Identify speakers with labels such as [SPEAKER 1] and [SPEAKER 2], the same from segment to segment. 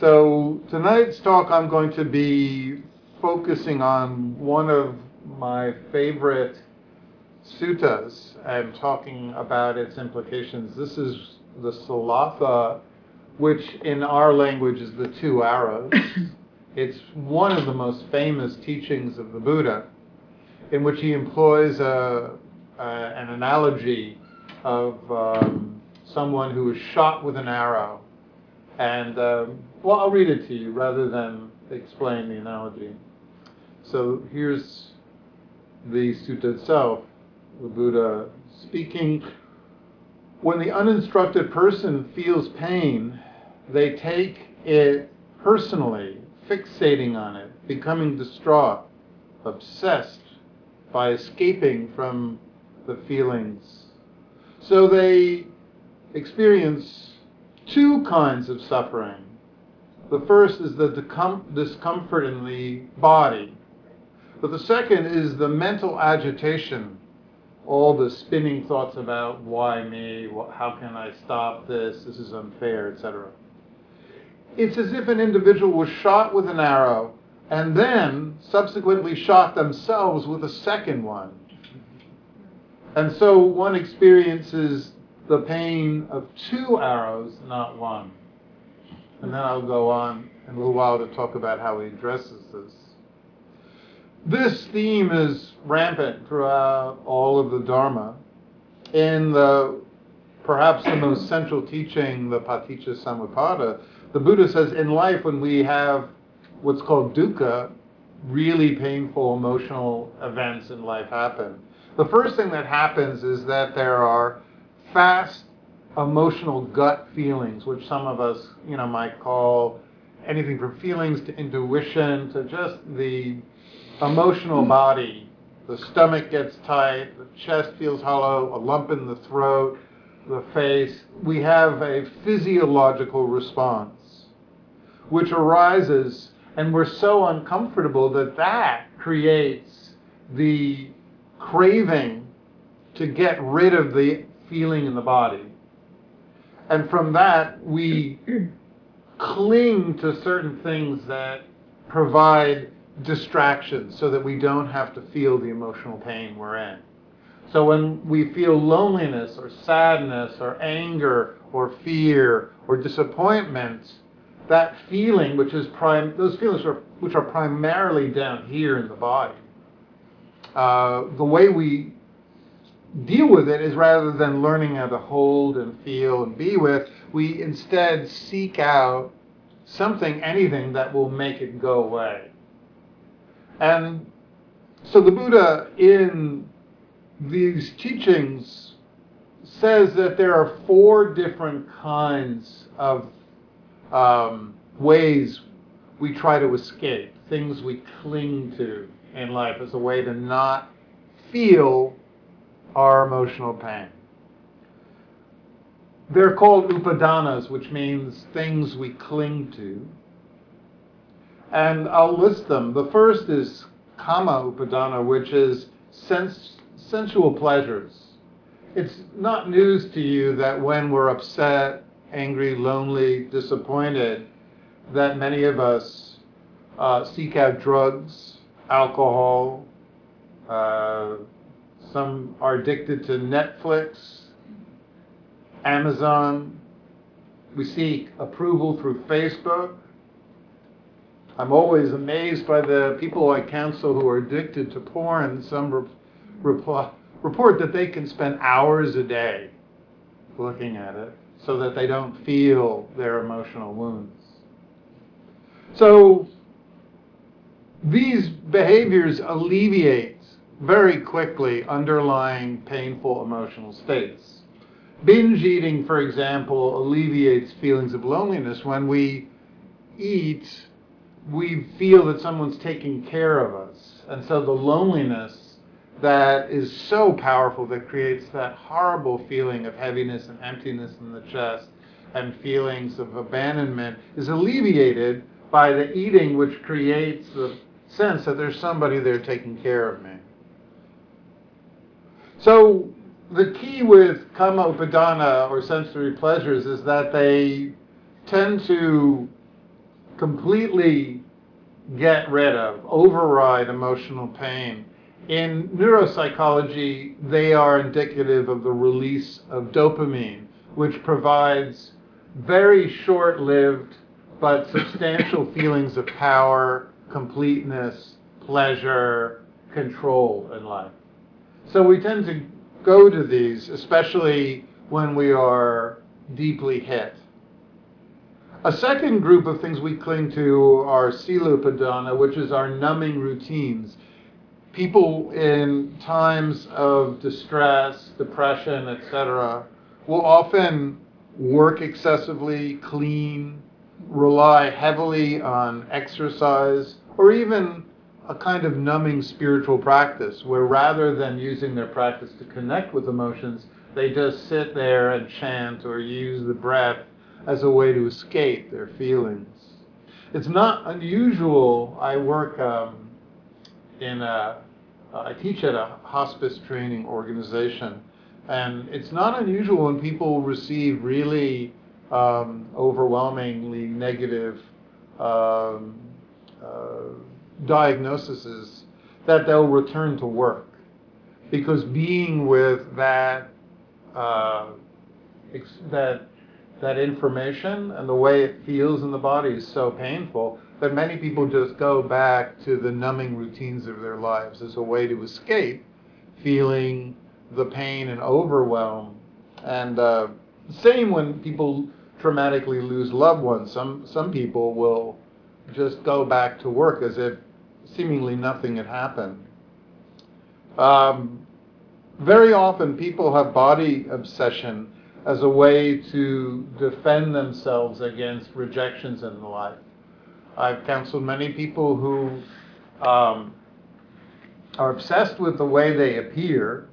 [SPEAKER 1] So tonight's talk, I'm going to be focusing on one of my favorite suttas and talking about its implications. This is the Sallatha, which in our language is the two arrows. it's one of the most famous teachings of the Buddha, in which he employs a, a, an analogy of um, someone who is shot with an arrow. And, um, well, I'll read it to you rather than explain the analogy. So here's the sutta itself, the Buddha speaking. When the uninstructed person feels pain, they take it personally, fixating on it, becoming distraught, obsessed by escaping from the feelings. So they experience two kinds of suffering. The first is the discomfort in the body, but the second is the mental agitation, all the spinning thoughts about why me, how can I stop this, this is unfair, etc. It's as if an individual was shot with an arrow and then subsequently shot themselves with a second one. And so one experiences the pain of two arrows, not one. And then I'll go on in a little while to talk about how he addresses this. This theme is rampant throughout all of the Dharma. In the perhaps the most central teaching, the Paticca Samuppada, the Buddha says in life when we have what's called dukkha, really painful emotional events in life happen. The first thing that happens is that there are fast emotional gut feelings, which some of us, you know, might call anything from feelings to intuition to just the emotional hmm. body. The stomach gets tight, the chest feels hollow, a lump in the throat, the face. We have a physiological response which arises and we're so uncomfortable that that creates the craving to get rid of the feeling in the body. And from that, we cling to certain things that provide distractions so that we don't have to feel the emotional pain we're in. So when we feel loneliness or sadness or anger or fear or disappointment, that feeling, which is prime, those feelings are, which are primarily down here in the body. Uh, the way we deal with it is rather than learning how to hold and feel and be with, we instead seek out something, anything that will make it go away. And so the Buddha, in these teachings, says that there are four different kinds of um, ways we try to escape, things we cling to in life as a way to not feel our emotional pain. They're called upadanas, which means things we cling to. And I'll list them. The first is kama upadana, which is sens- sensual pleasures. It's not news to you that when we're upset angry, lonely, disappointed, that many of us uh, seek out drugs, alcohol. Uh, some are addicted to Netflix, Amazon. We seek approval through Facebook. I'm always amazed by the people I counsel who are addicted to porn. Some re- reply, report that they can spend hours a day looking at it so that they don't feel their emotional wounds. So these behaviors alleviate very quickly underlying painful emotional states. Binge eating, for example, alleviates feelings of loneliness. When we eat, we feel that someone's taking care of us. And so the loneliness that is so powerful that creates that horrible feeling of heaviness and emptiness in the chest and feelings of abandonment is alleviated by the eating, which creates the sense that there's somebody there taking care of me. So the key with kama upadana or sensory pleasures is that they tend to completely get rid of, override emotional pain. In neuropsychology, they are indicative of the release of dopamine, which provides very short lived but substantial feelings of power, completeness, pleasure, control in life. So we tend to go to these, especially when we are deeply hit. A second group of things we cling to are sila upadana, which is our numbing routines. People in times of distress, depression, etc., will often work excessively, clean, rely heavily on exercise, or even a kind of numbing spiritual practice where rather than using their practice to connect with emotions, they just sit there and chant or use the breath as a way to escape their feelings. It's not unusual. I work um, in a, uh, teach at a hospice training organization, and it's not unusual when people receive really um, overwhelmingly negative um, uh, diagnoses that they'll return to work because being with that uh, that that information and the way it feels in the body is so painful that many people just go back to the numbing routines of their lives as a way to escape feeling the pain and overwhelm. And uh, same when people traumatically lose loved ones. Some some people will just go back to work as if seemingly nothing had happened. Um, very often, people have body obsession as a way to defend themselves against rejections in life. I've counseled many people who um, are obsessed with the way they appear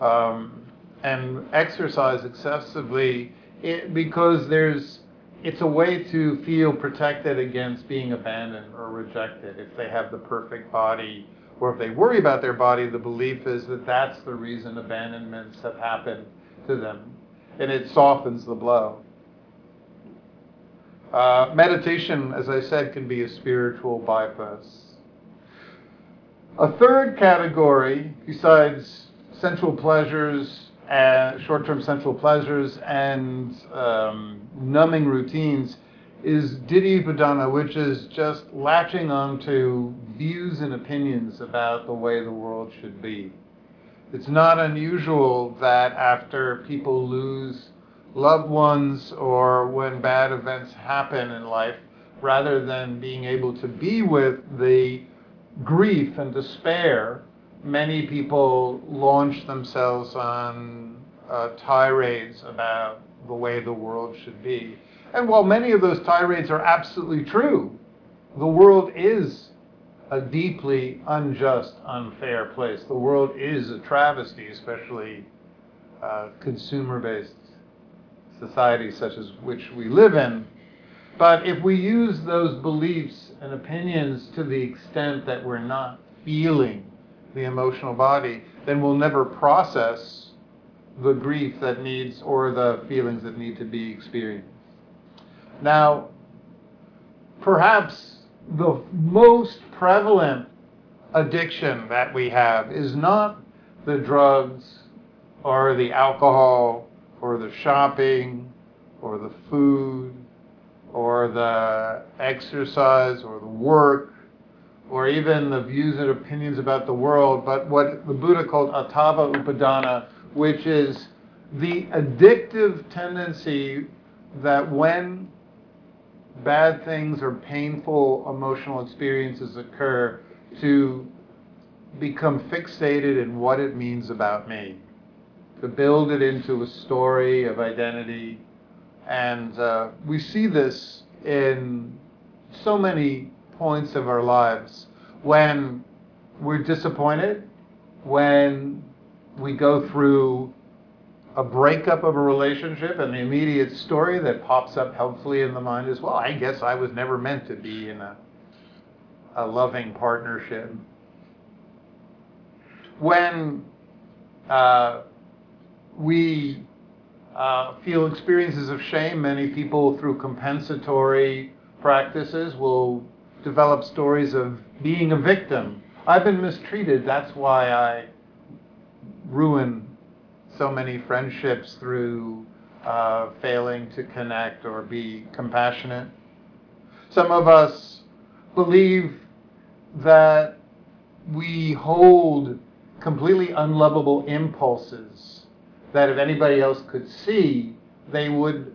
[SPEAKER 1] um, and exercise excessively it, because there's it's a way to feel protected against being abandoned or rejected if they have the perfect body or if they worry about their body the belief is that that's the reason abandonments have happened to them and it softens the blow. Uh, meditation, as I said, can be a spiritual bypass. A third category, besides sensual pleasures, and short-term sensual pleasures, and um, numbing routines, is Ditthi Upadana, which is just latching onto views and opinions about the way the world should be. It's not unusual that after people lose loved ones or when bad events happen in life, rather than being able to be with the grief and despair, many people launch themselves on uh, tirades about the way the world should be. And while many of those tirades are absolutely true, the world is a deeply unjust, unfair place. The world is a travesty, especially uh, consumer based societies such as which we live in. But if we use those beliefs and opinions to the extent that we're not feeling the emotional body, then we'll never process the grief that needs or the feelings that need to be experienced. Now, perhaps the most prevalent addiction that we have is not the drugs or the alcohol or the shopping or the food or the exercise or the work or even the views and opinions about the world, but what the Buddha called atava upadana, which is the addictive tendency that when bad things or painful emotional experiences occur to become fixated in what it means about me, to build it into a story of identity. And uh, we see this in so many points of our lives when we're disappointed, when we go through a breakup of a relationship and the immediate story that pops up helpfully in the mind is, well, I guess I was never meant to be in a, a loving partnership. When uh, we uh, feel experiences of shame, many people through compensatory practices will develop stories of being a victim. I've been mistreated, that's why I ruin so many friendships through uh, failing to connect or be compassionate. Some of us believe that we hold completely unlovable impulses that if anybody else could see, they would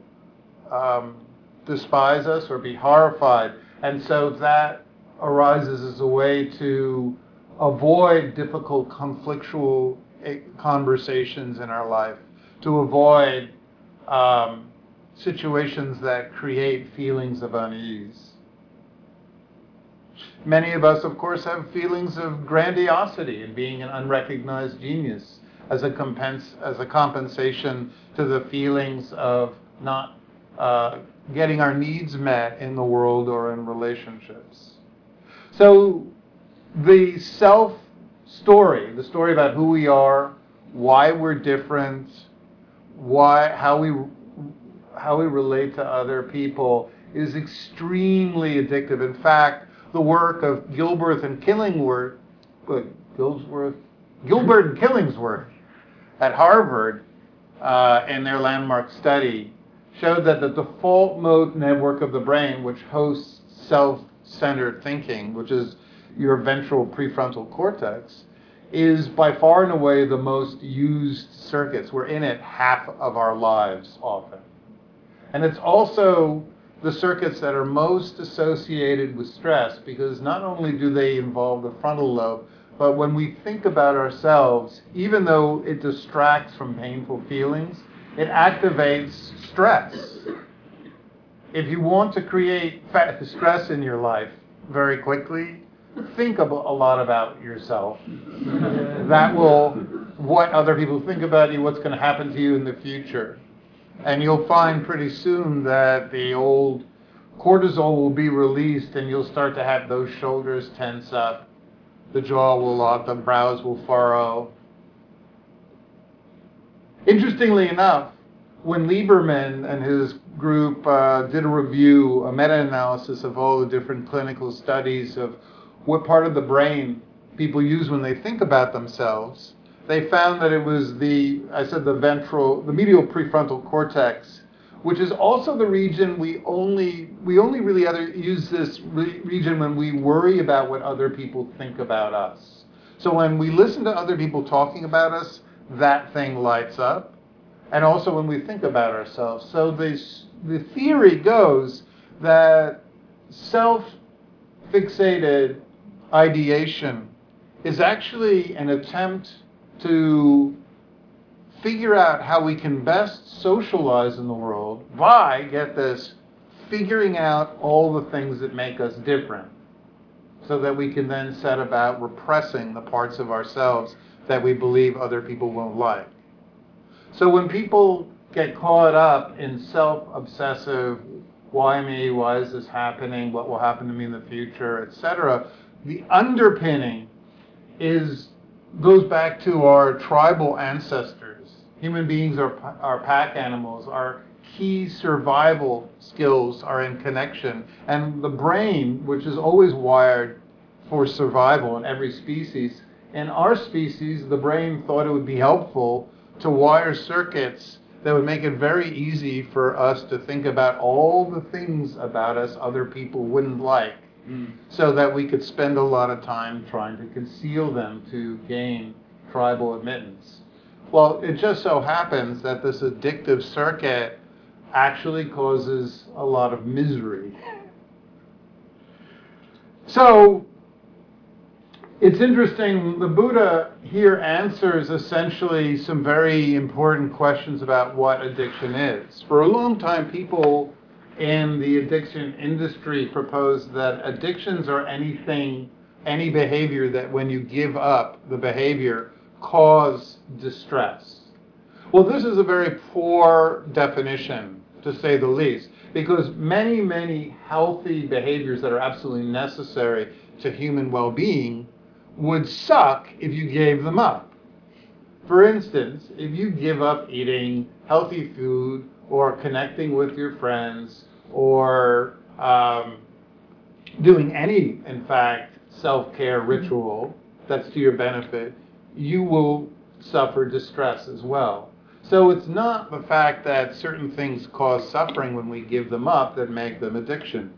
[SPEAKER 1] um, despise us or be horrified. And so that arises as a way to avoid difficult conflictual conversations in our life, to avoid um, situations that create feelings of unease. Many of us, of course, have feelings of grandiosity and being an unrecognized genius as a, compens- as a compensation to the feelings of not uh, getting our needs met in the world or in relationships. So the self story, the story about who we are, why we're different, why how we how we relate to other people is extremely addictive. In fact, the work of Gilbert and Killingworth, Gilsworth, Gilbert and Killingsworth at Harvard uh, in their landmark study showed that the default mode network of the brain, which hosts self-centered thinking, which is your ventral prefrontal cortex, is by far and away the most used circuits. We're in it half of our lives often. And it's also the circuits that are most associated with stress because not only do they involve the frontal lobe, but when we think about ourselves, even though it distracts from painful feelings, it activates stress. If you want to create stress in your life very quickly, think a lot about yourself. that will, what other people think about you, what's going to happen to you in the future. And you'll find pretty soon that the old cortisol will be released and you'll start to have those shoulders tense up. The jaw will lock, the brows will furrow. Interestingly enough, when Lieberman and his group uh, did a review, a meta analysis of all the different clinical studies of what part of the brain people use when they think about themselves, they found that it was the, I said the ventral, the medial prefrontal cortex, which is also the region we only, we only really other, use this re- region when we worry about what other people think about us. So when we listen to other people talking about us, that thing lights up. And also when we think about ourselves. So this, the theory goes that self fixated ideation is actually an attempt to figure out how we can best socialize in the world by, get this, figuring out all the things that make us different so that we can then set about repressing the parts of ourselves that we believe other people won't like. So when people get caught up in self obsessive, why me, why is this happening, what will happen to me in the future, etc., the underpinning is goes back to our tribal ancestors. Human beings are, are pack animals. Our key survival skills are in connection. And the brain, which is always wired for survival in every species, in our species, the brain thought it would be helpful to wire circuits that would make it very easy for us to think about all the things about us other people wouldn't like Mm. so that we could spend a lot of time trying to conceal them to gain tribal admittance. Well, it just so happens that this addictive circuit actually causes a lot of misery. So, it's interesting, the Buddha here answers essentially some very important questions about what addiction is. For a long time, people in the addiction industry proposed that addictions are anything, any behavior that when you give up the behavior cause distress. Well, this is a very poor definition, to say the least, because many, many healthy behaviors that are absolutely necessary to human well being would suck if you gave them up. For instance, if you give up eating healthy food or connecting with your friends or um, doing any, in fact, self care ritual that's to your benefit, you will suffer distress as well. So it's not the fact that certain things cause suffering when we give them up that make them addictions.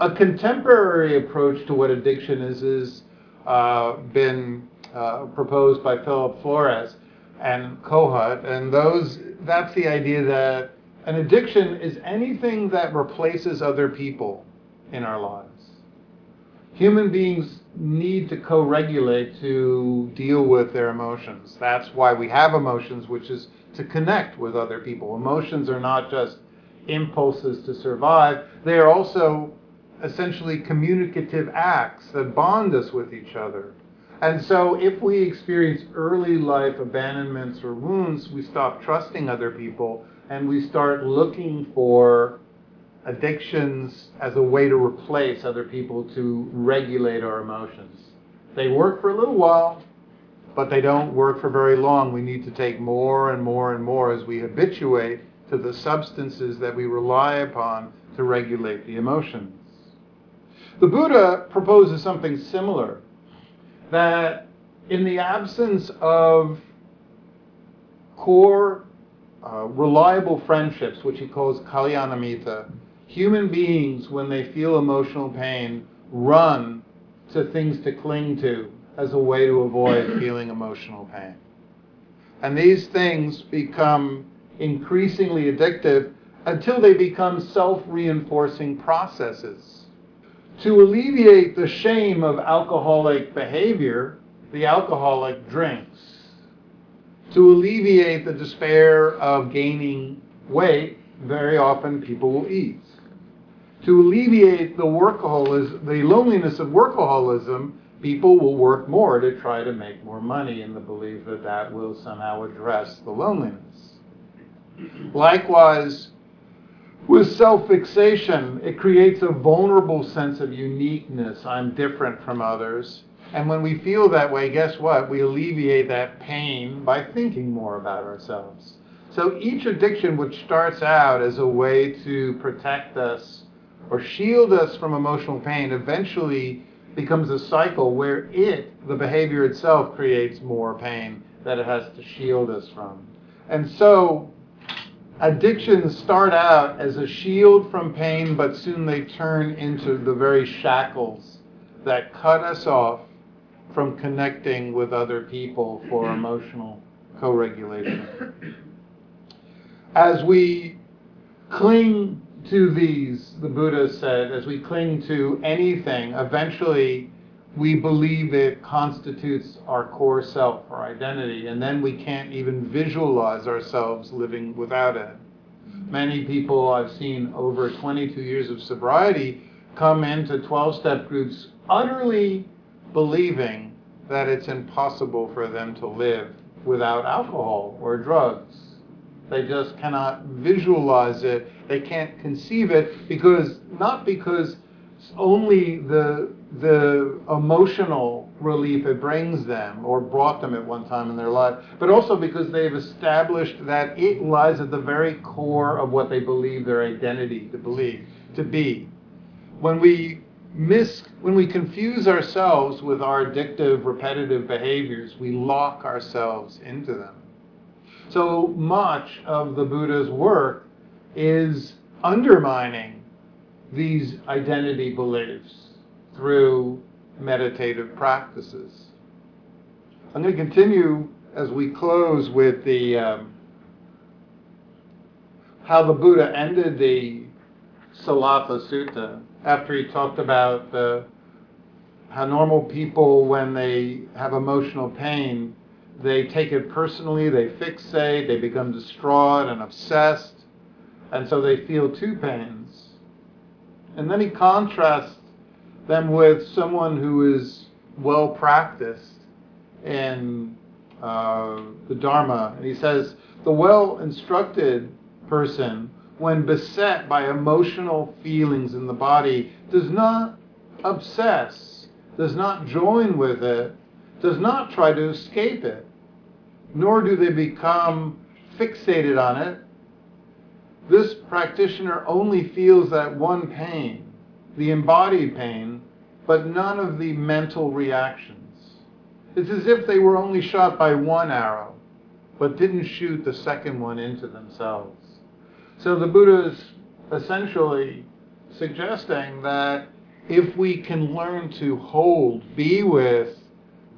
[SPEAKER 1] A contemporary approach to what addiction is has uh, been uh, proposed by Philip Flores and Kohut, and those that's the idea that an addiction is anything that replaces other people in our lives. Human beings need to co regulate to deal with their emotions. That's why we have emotions, which is to connect with other people. Emotions are not just impulses to survive, they are also essentially communicative acts that bond us with each other. And so, if we experience early life abandonments or wounds, we stop trusting other people and we start looking for addictions as a way to replace other people to regulate our emotions. They work for a little while, but they don't work for very long. We need to take more and more and more as we habituate to the substances that we rely upon to regulate the emotions. The Buddha proposes something similar that in the absence of core, Uh, reliable friendships, which he calls kalyanamitta, Human beings, when they feel emotional pain, run to things to cling to as a way to avoid feeling emotional pain. And these things become increasingly addictive until they become self reinforcing processes. To alleviate the shame of alcoholic behavior, the alcoholic drinks. To alleviate the despair of gaining weight, very often people will eat to alleviate the workaholism, the loneliness of workaholism, people will work more to try to make more money in the belief that that will somehow address the loneliness. Likewise, with self fixation, it creates a vulnerable sense of uniqueness. I'm different from others. And when we feel that way, guess what? We alleviate that pain by thinking more about ourselves. So each addiction, which starts out as a way to protect us or shield us from emotional pain eventually becomes a cycle where it, the behavior itself, creates more pain that it has to shield us from. And so addictions start out as a shield from pain, but soon they turn into the very shackles that cut us off from connecting with other people for emotional co regulation. As we cling to these, the Buddha said, as we cling to anything, eventually we believe it constitutes our core self, our identity, and then we can't even visualize ourselves living without it. Many people I've seen over 22 years of sobriety come into 12 step groups utterly believing that it's impossible for them to live without alcohol or drugs. They just cannot visualize it. They can't conceive it because not because only the the emotional relief it brings them or brought them at one time in their life, but also because they've established that it lies at the very core of what they believe their identity to believe to be. When we miss when we confuse ourselves with our addictive repetitive behaviors, we lock ourselves into them. So much of the Buddha's work is undermining these identity beliefs through meditative practices. I'm going to continue as we close with the um, how the Buddha ended the Sallatha Sutta after he talked about the, how normal people, when they have emotional pain, they take it personally, they fixate, they become distraught and obsessed, and so they feel two pains. And then he contrasts them with someone who is well practiced in uh, the Dharma. And he says, the well instructed person, when beset by emotional feelings in the body, does not obsess, does not join with it, does not try to escape it, nor do they become fixated on it, this practitioner only feels that one pain, the embodied pain, but none of the mental reactions. It's as if they were only shot by one arrow, but didn't shoot the second one into themselves. So the Buddha is essentially suggesting that if we can learn to hold, be with,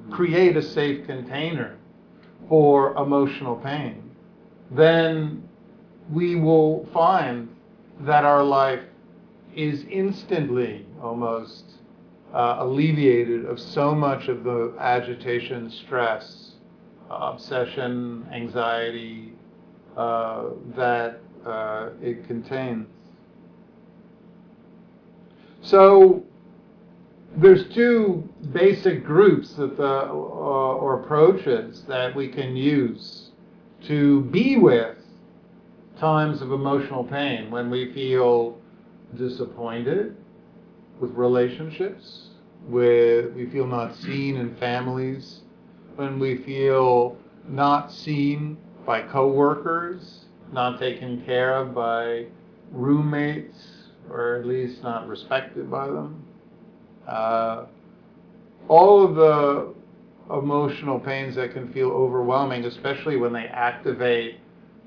[SPEAKER 1] create a safe container for emotional pain, then we will find that our life is instantly almost uh, alleviated of so much of the agitation, stress, obsession, anxiety uh, that uh, it contains. So there's two basic groups that the, uh, or approaches that we can use to be with times of emotional pain when we feel disappointed with relationships, with we feel not seen in families, when we feel not seen by coworkers, not taken care of by roommates, or at least not respected by them. Uh, all of the emotional pains that can feel overwhelming, especially when they activate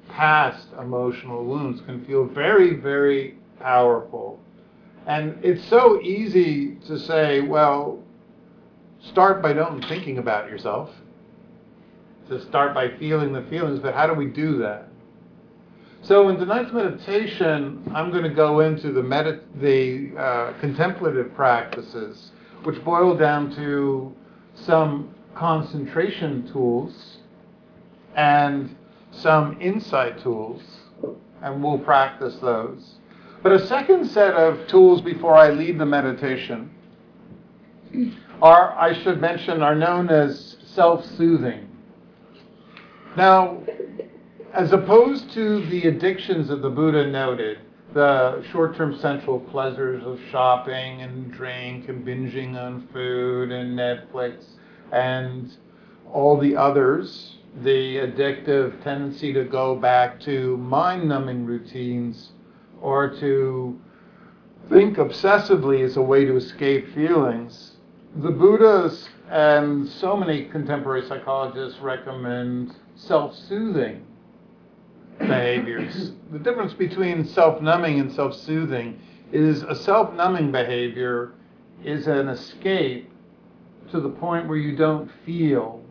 [SPEAKER 1] past emotional wounds, can feel very, very powerful. And it's so easy to say, well, start by don't thinking about yourself. To start by feeling the feelings, but how do we do that? So in tonight's meditation, I'm going to go into the, medit- the uh, contemplative practices, which boil down to some concentration tools and some insight tools, and we'll practice those. But a second set of tools before I lead the meditation are, I should mention, are known as self-soothing. Now, as opposed to the addictions that the Buddha noted, the short-term sensual pleasures of shopping and drink and binging on food and Netflix and all the others, the addictive tendency to go back to mind-numbing routines or to think obsessively as a way to escape feelings. The Buddhas and so many contemporary psychologists recommend self-soothing behaviors. the difference between self-numbing and self-soothing is a self-numbing behavior is an escape to the point where you don't feel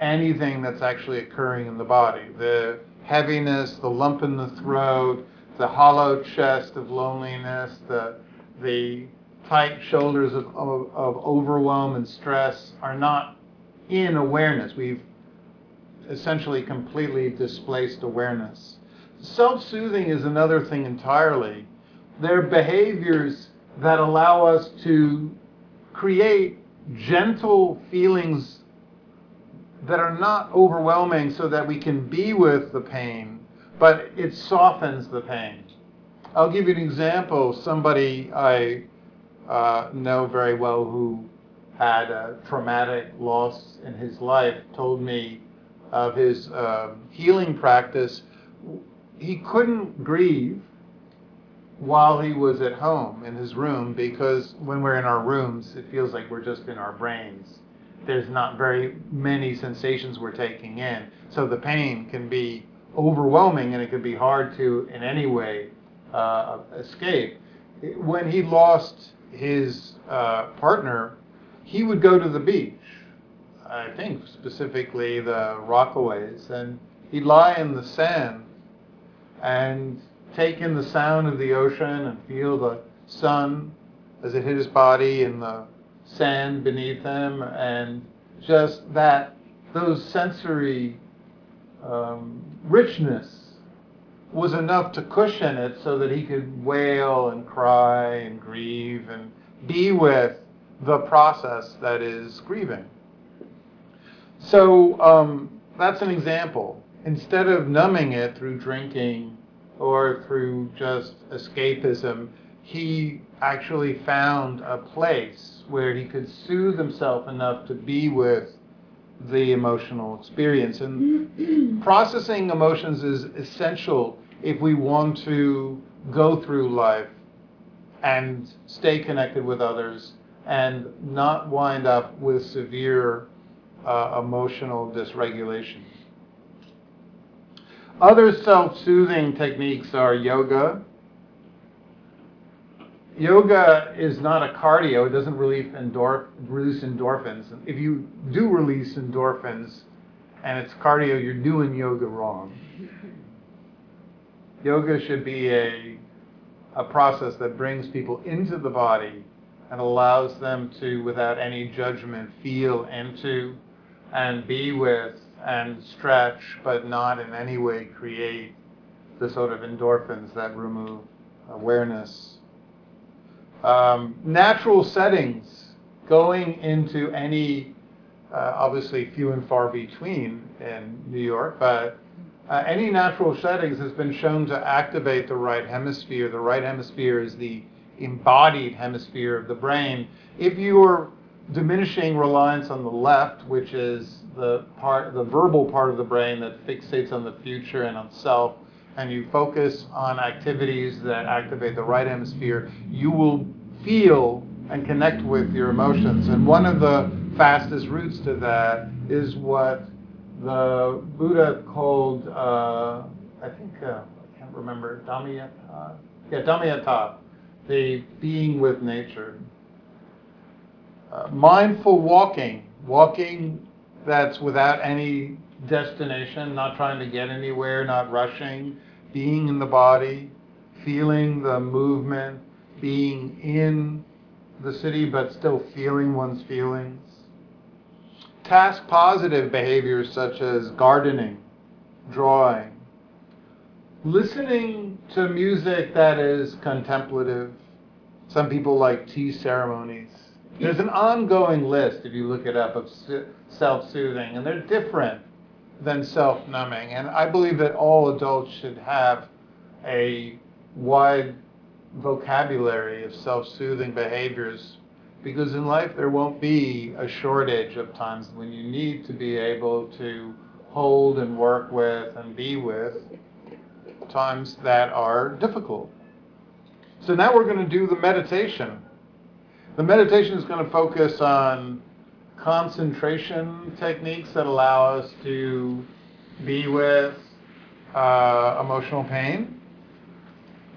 [SPEAKER 1] anything that's actually occurring in the body. The heaviness, the lump in the throat, the hollow chest of loneliness, the, the tight shoulders of, of, of overwhelm and stress are not in awareness. We've essentially completely displaced awareness. Self soothing is another thing entirely. They're behaviors that allow us to create gentle feelings that are not overwhelming so that we can be with the pain, but it softens the pain. I'll give you an example. Somebody I uh, know very well who had a traumatic loss in his life told me of his uh, healing practice, he couldn't grieve while he was at home in his room because when we're in our rooms, it feels like we're just in our brains. There's not very many sensations we're taking in. So the pain can be overwhelming and it can be hard to, in any way, uh, escape. When he lost his uh, partner, he would go to the beach I think specifically the Rockaways, and he'd lie in the sand and take in the sound of the ocean and feel the sun as it hit his body and the sand beneath him, and just that those sensory um, richness was enough to cushion it so that he could wail and cry and grieve and be with the process that is grieving. So um, that's an example. Instead of numbing it through drinking or through just escapism, he actually found a place where he could soothe himself enough to be with the emotional experience. And processing emotions is essential if we want to go through life and stay connected with others and not wind up with severe uh, emotional dysregulation. Other self-soothing techniques are yoga. Yoga is not a cardio. It doesn't release, endorph- release endorphins. If you do release endorphins and it's cardio, you're doing yoga wrong. Yoga should be a, a process that brings people into the body and allows them to, without any judgment, feel into and be with and stretch, but not in any way create the sort of endorphins that remove awareness. Um, natural settings, going into any, uh, obviously few and far between in New York, but uh, any natural settings has been shown to activate the right hemisphere. The right hemisphere is the embodied hemisphere of the brain. If you're diminishing reliance on the left, which is the part, the verbal part of the brain that fixates on the future and on self, and you focus on activities that activate the right hemisphere, you will feel and connect with your emotions. And one of the fastest routes to that is what the Buddha called, uh, I think, uh, I can't remember, Dhammayata. Yeah, Dhammayata, the being with nature. Mindful walking, walking that's without any destination, not trying to get anywhere, not rushing, being in the body, feeling the movement, being in the city but still feeling one's feelings task positive behaviors such as gardening, drawing, listening to music that is contemplative. Some people like tea ceremonies. There's an ongoing list, if you look it up, of self soothing, and they're different than self numbing. And I believe that all adults should have a wide vocabulary of self soothing behaviors because in life there won't be a shortage of times when you need to be able to hold and work with and be with times that are difficult. So now we're going to do the meditation. The meditation is going to focus on concentration techniques that allow us to be with uh, emotional pain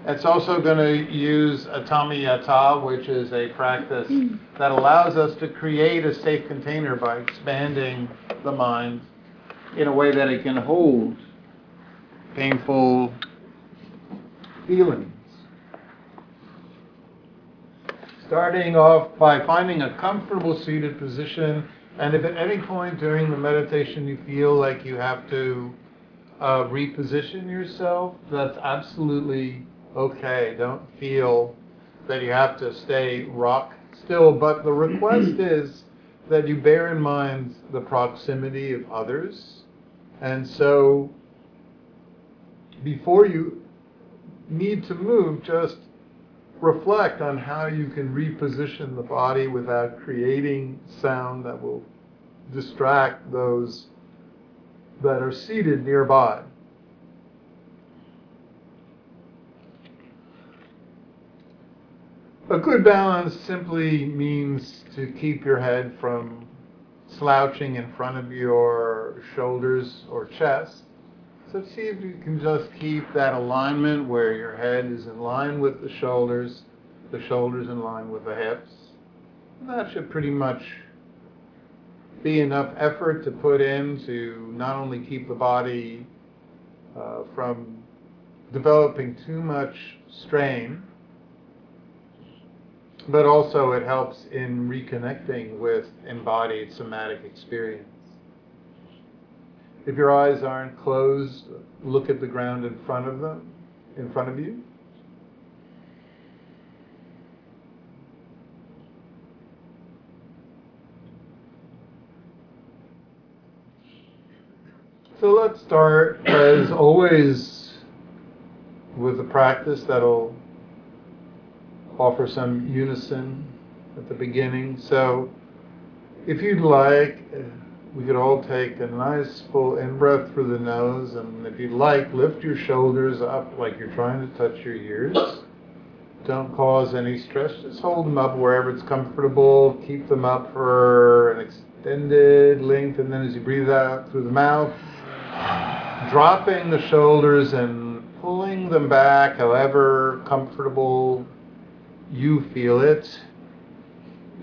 [SPEAKER 1] it's also going to use Atami Yata, which is a practice that allows us to create a safe container by expanding the mind in a way that it can hold painful feelings. Starting off by finding a comfortable seated position, and if at any point during the meditation you feel like you have to uh, reposition yourself, that's absolutely okay. Don't feel that you have to stay rock still, but the request is that you bear in mind the proximity of others. And so before you need to move, just reflect on how you can reposition the body without creating sound that will distract those that are seated nearby. A good balance simply means to keep your head from slouching in front of your shoulders or chest. So see if you can just keep that alignment where your head is in line with the shoulders, the shoulders in line with the hips. And that should pretty much be enough effort to put in to not only keep the body uh, from developing too much strain, but also it helps in reconnecting with embodied somatic experience. If your eyes aren't closed, look at the ground in front of them, in front of you. So let's start, as always, with a practice that'll offer some unison at the beginning. So if you'd like, we could all take a nice full in breath through the nose, and if you'd like, lift your shoulders up like you're trying to touch your ears. Don't cause any stress. Just hold them up wherever it's comfortable. Keep them up for an extended length, and then as you breathe out through the mouth, dropping the shoulders and pulling them back however comfortable you feel it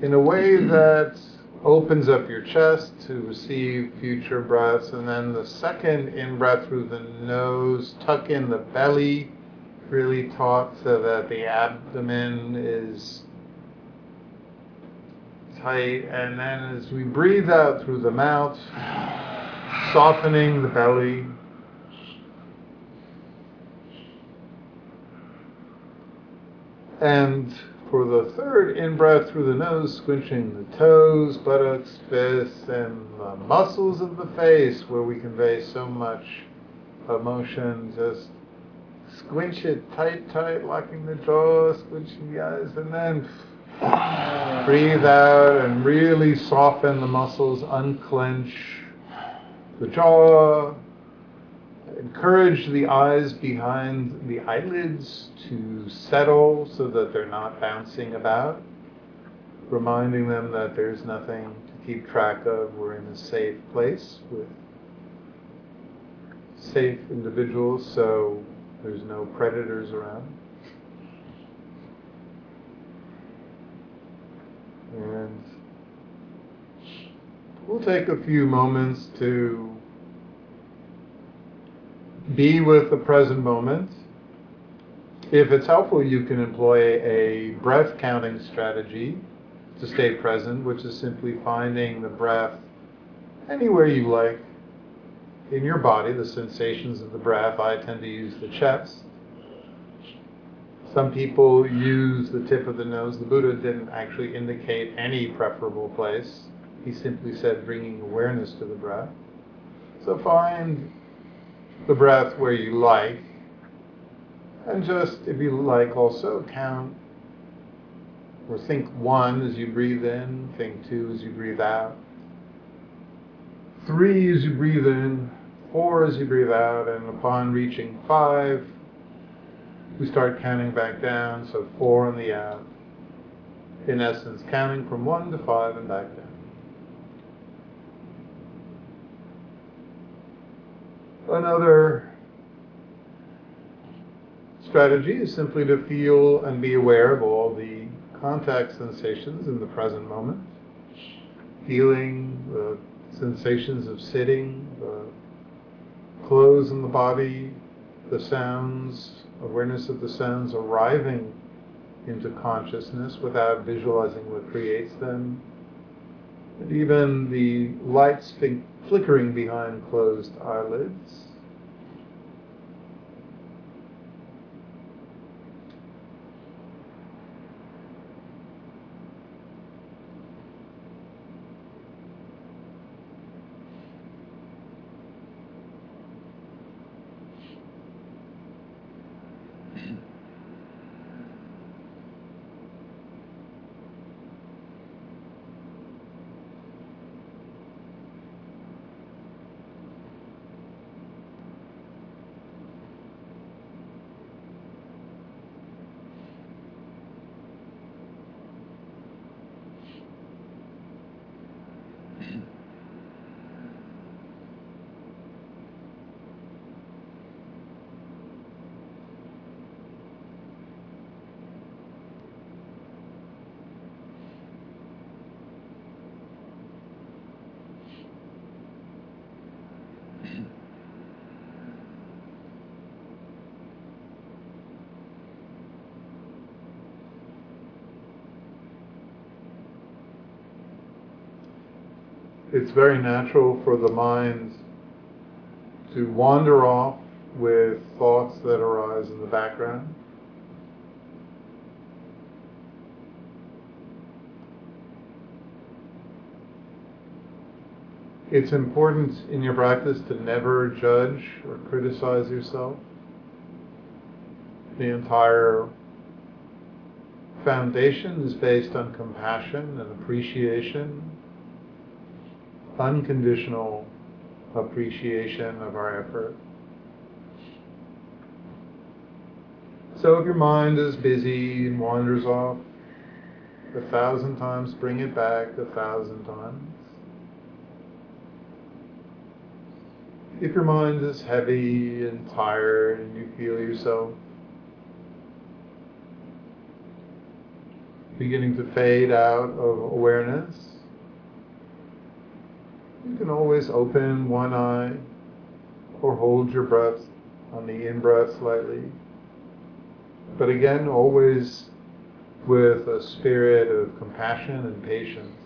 [SPEAKER 1] in a way that opens up your chest to receive future breaths. And then the second in breath through the nose, tuck in the belly really taut so that the abdomen is tight. And then as we breathe out through the mouth, softening the belly. And for the third in breath through the nose, squinching the toes, buttocks, fists, and the muscles of the face where we convey so much emotion. Just squinch it tight, tight, locking the jaw, squinching the eyes, and then breathe out and really soften the muscles, unclench the jaw, encourage the eyes behind the eyelids to settle so that they're not bouncing about, reminding them that there's nothing to keep track of. We're in a safe place with safe individuals, so there's no predators around. And we'll take a few moments to be with the present moment. If it's helpful, you can employ a breath counting strategy to stay present, which is simply finding the breath anywhere you like in your body, the sensations of the breath. I tend to use the chest. Some people use the tip of the nose. The Buddha didn't actually indicate any preferable place. He simply said bringing awareness to the breath. So find the breath where you like. And just, if you like, also count or think one as you breathe in, think two as you breathe out, three as you breathe in, four as you breathe out, and upon reaching five, we start counting back down, so four on the out. In essence, counting from one to five and back down. Another strategy is simply to feel and be aware of all the contact sensations in the present moment. Feeling the sensations of sitting, the clothes in the body, the sounds, awareness of the sounds arriving into consciousness without visualizing what creates them. And even the lights flickering behind closed eyelids. It's very natural for the mind to wander off with thoughts that arise in the background. It's important in your practice to never judge or criticize yourself. The entire foundation is based on compassion and appreciation unconditional appreciation of our effort. So if your mind is busy and wanders off a thousand times, bring it back a thousand times. If your mind is heavy and tired and you feel yourself beginning to fade out of awareness, can always open one eye or hold your breath on the in breath slightly. But again, always with a spirit of compassion and patience.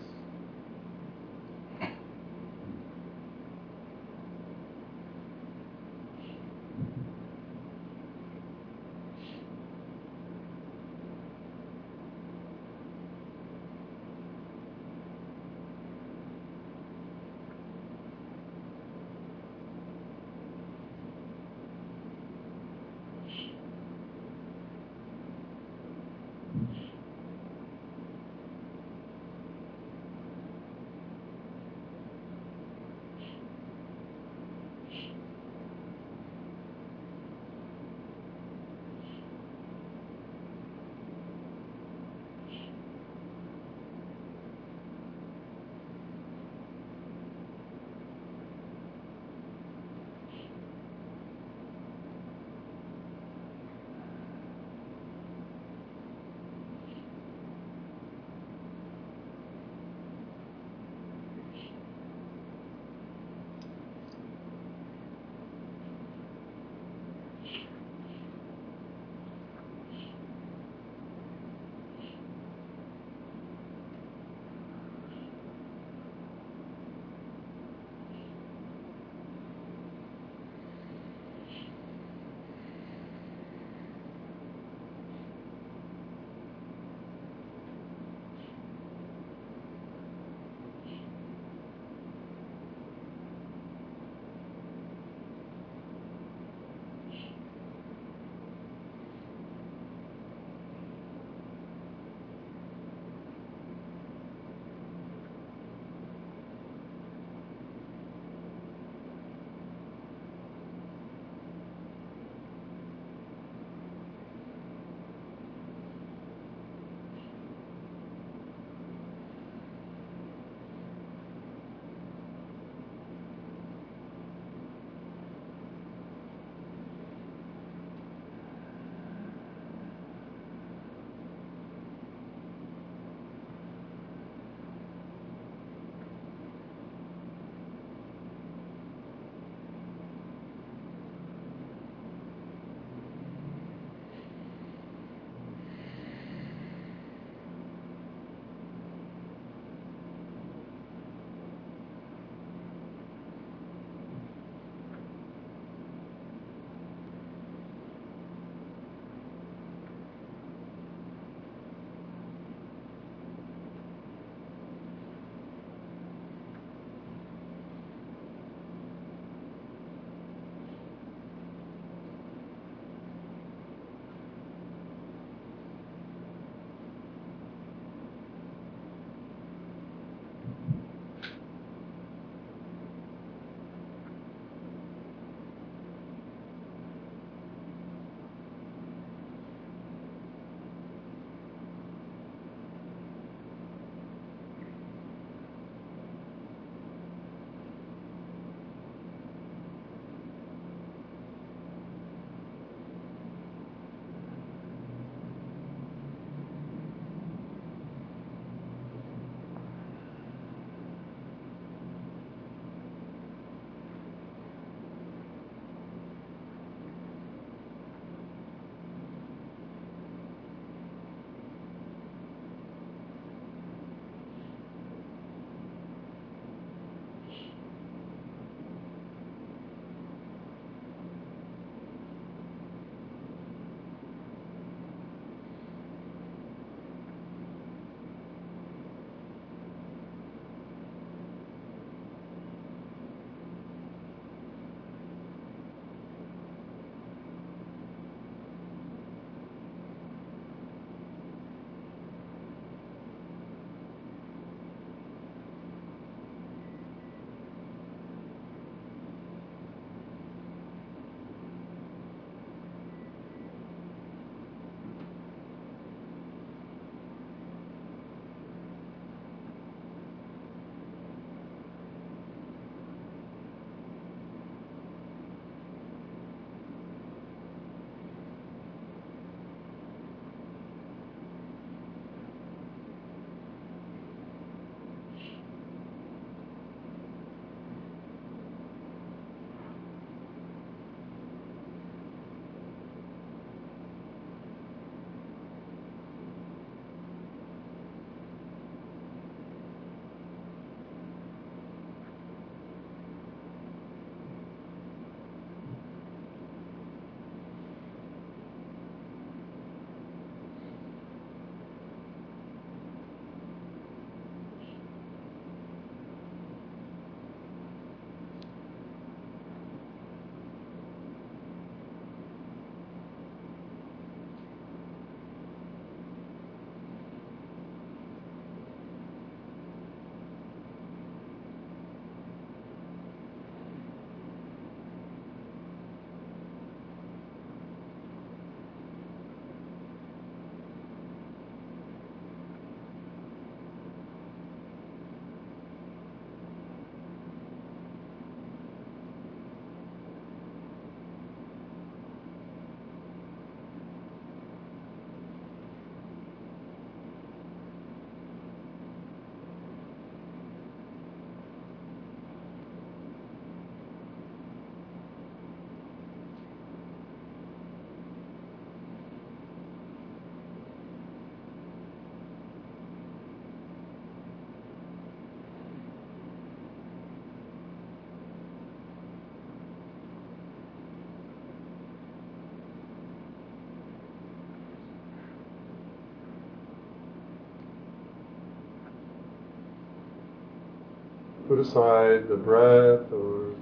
[SPEAKER 1] Put aside the breath or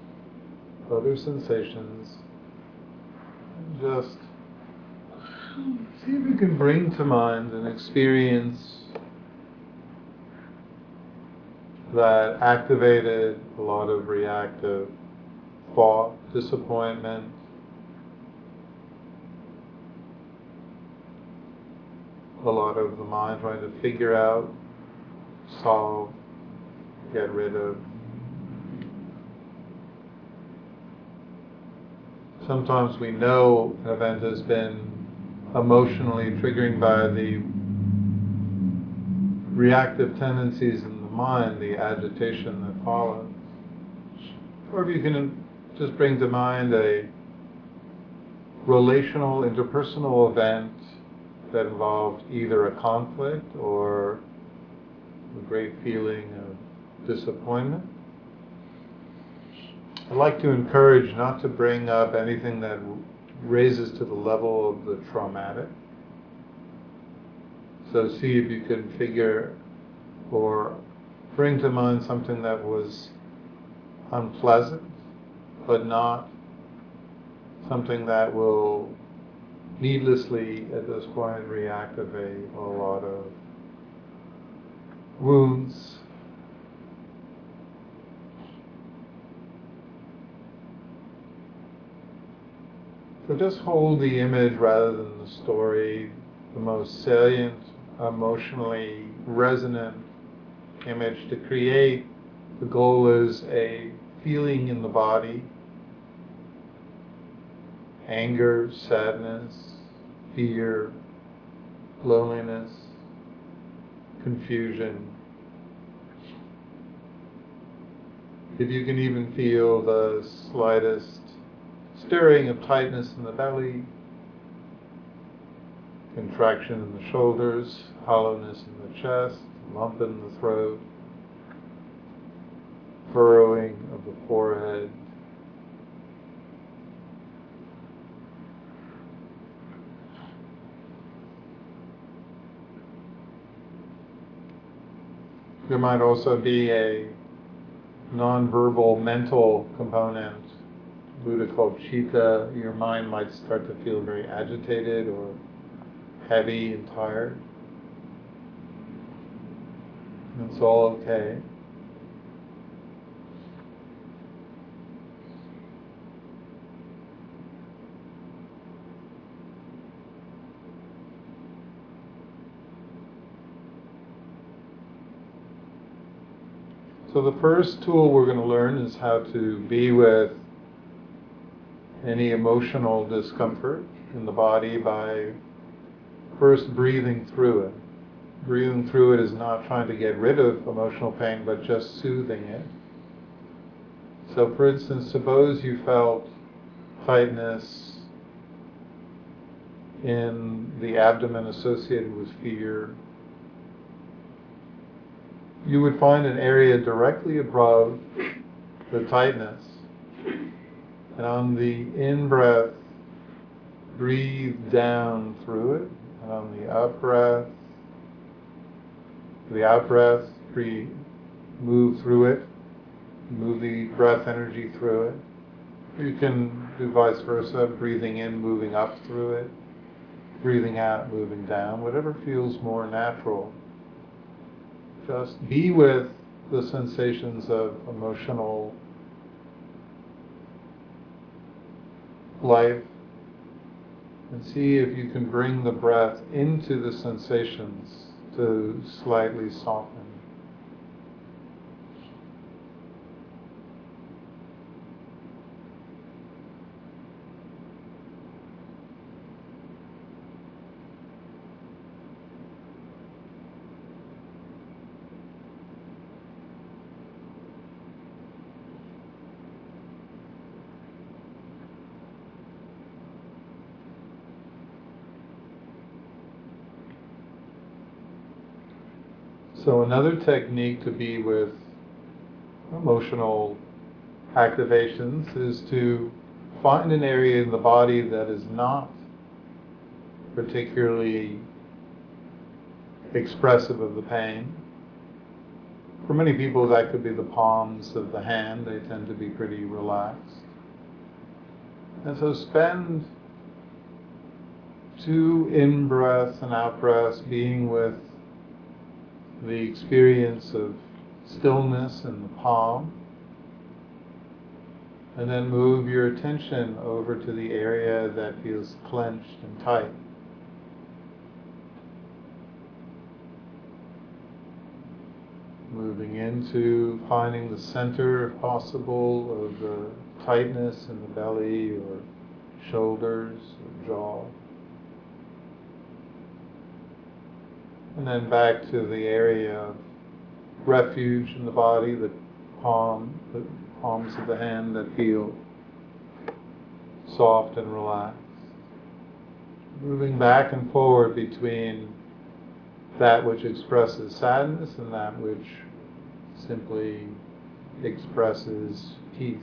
[SPEAKER 1] other sensations. And just see if you can bring to mind an experience that activated a lot of reactive thought, disappointment, a lot of the mind trying to figure out, solve, get rid of. Sometimes we know an event has been emotionally triggering by the reactive tendencies in the mind, the agitation that follows. Or if you can just bring to mind a relational, interpersonal event that involved either a conflict or a great feeling disappointment. I'd like to encourage not to bring up anything that raises to the level of the traumatic. So see if you can figure or bring to mind something that was unpleasant, but not something that will needlessly at this point reactivate a lot of wounds. So just hold the image rather than the story, the most salient, emotionally resonant image to create. The goal is a feeling in the body anger, sadness, fear, loneliness, confusion. If you can even feel the slightest stirring of tightness in the belly, contraction in the shoulders, hollowness in the chest, lump in the throat, furrowing of the forehead, There might also be a nonverbal mental component. Buddha called chitta. Your mind might start to feel very agitated or heavy and tired. It's all okay. So the first tool we're going to learn is how to be with any emotional discomfort in the body by first breathing through it. Breathing through it is not trying to get rid of emotional pain, but just soothing it. So for instance, suppose you felt tightness in the abdomen associated with fear you would find an area directly above the tightness. And on the in breath, breathe down through it. And on the up breath, the out breath, breathe, move through it. Move the breath energy through it. You can do vice versa, breathing in, moving up through it. Breathing out, moving down, whatever feels more natural just be with the sensations of emotional life and see if you can bring the breath into the sensations to slightly soften. So another technique to be with emotional activations is to find an area in the body that is not particularly expressive of the pain For many people, that could be the palms of the hand. They tend to be pretty relaxed. And so spend two in breaths and out breaths being with the experience of stillness in the palm. And then move your attention over to the area that feels clenched and tight. Moving into finding the center, if possible, of the tightness in the belly or shoulders or jaw. And then back to the area of refuge in the body, the palm, the palms of the hand that feel soft and relaxed. Moving back and forward between that which expresses sadness and that which simply expresses peace.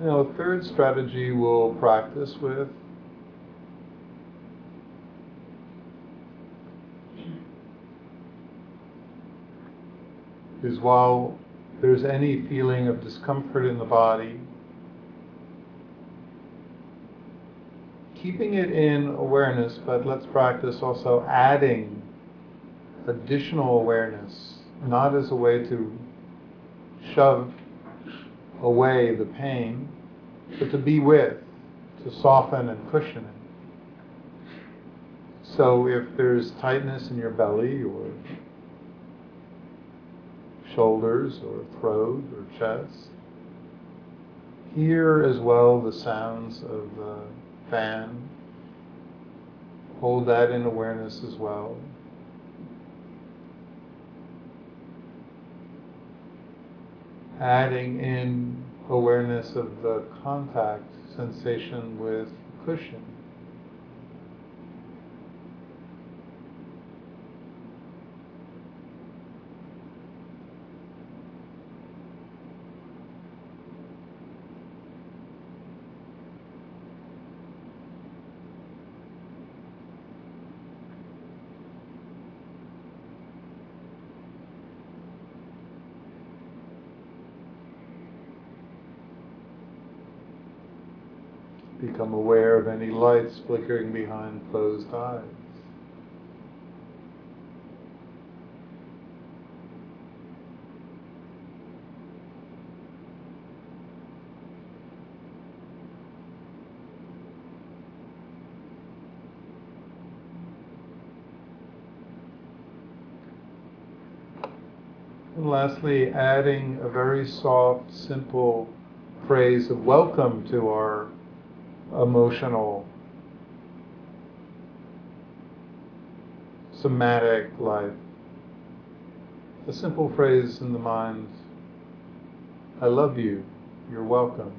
[SPEAKER 1] You know, a strategy we'll practice with? Is while there's any feeling of discomfort in the body, keeping it in awareness, but let's practice also adding additional awareness, not as a way to shove away the pain, but to be with, to soften and cushion it. So if there's tightness in your belly or shoulders or throat or chest, hear as well the sounds of the fan. Hold that in awareness as well. adding in awareness of the contact sensation with cushion. Become aware of any lights flickering behind closed eyes. And lastly, adding a very soft, simple phrase of welcome to our emotional, somatic life. A simple phrase in the mind I love you, you're welcome,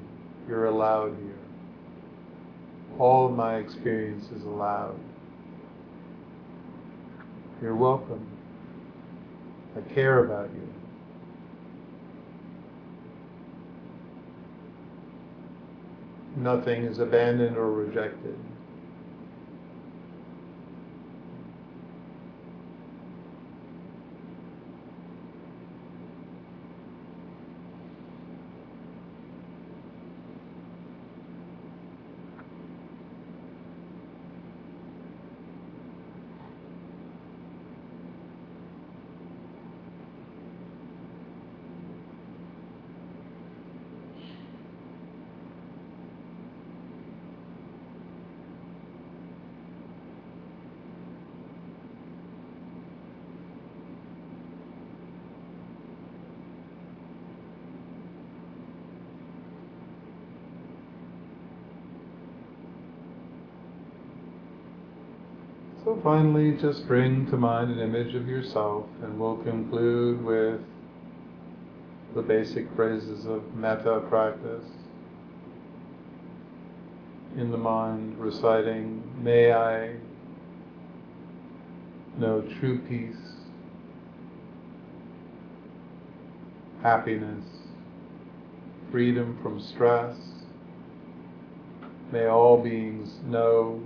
[SPEAKER 1] you're allowed here. All of my experience is allowed. You're welcome. I care about you. Nothing is abandoned or rejected. So finally, just bring to mind an image of yourself, and we'll conclude with the basic phrases of metta practice. In the mind, reciting, May I know true peace, happiness, freedom from stress. May all beings know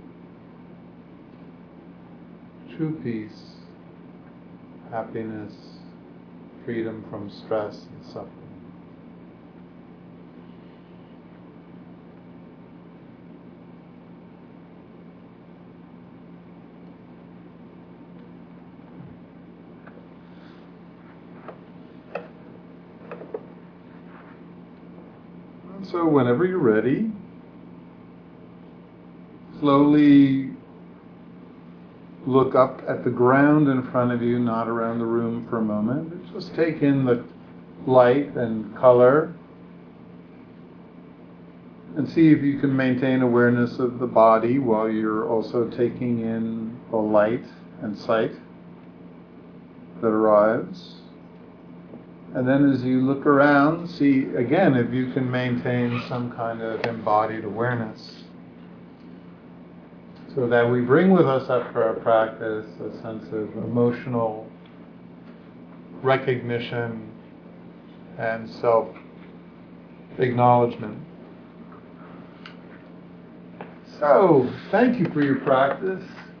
[SPEAKER 1] true peace, happiness, freedom from stress and suffering. And so, whenever you're ready, slowly look up at the ground in front of you, not around the room for a moment. Just take in the light and color and see if you can maintain awareness of the body while you're also taking in the light and sight that arrives. And then as you look around, see again if you can maintain some kind of embodied awareness so that we bring with us after our practice a sense of emotional recognition and self acknowledgement. So, thank you for your practice.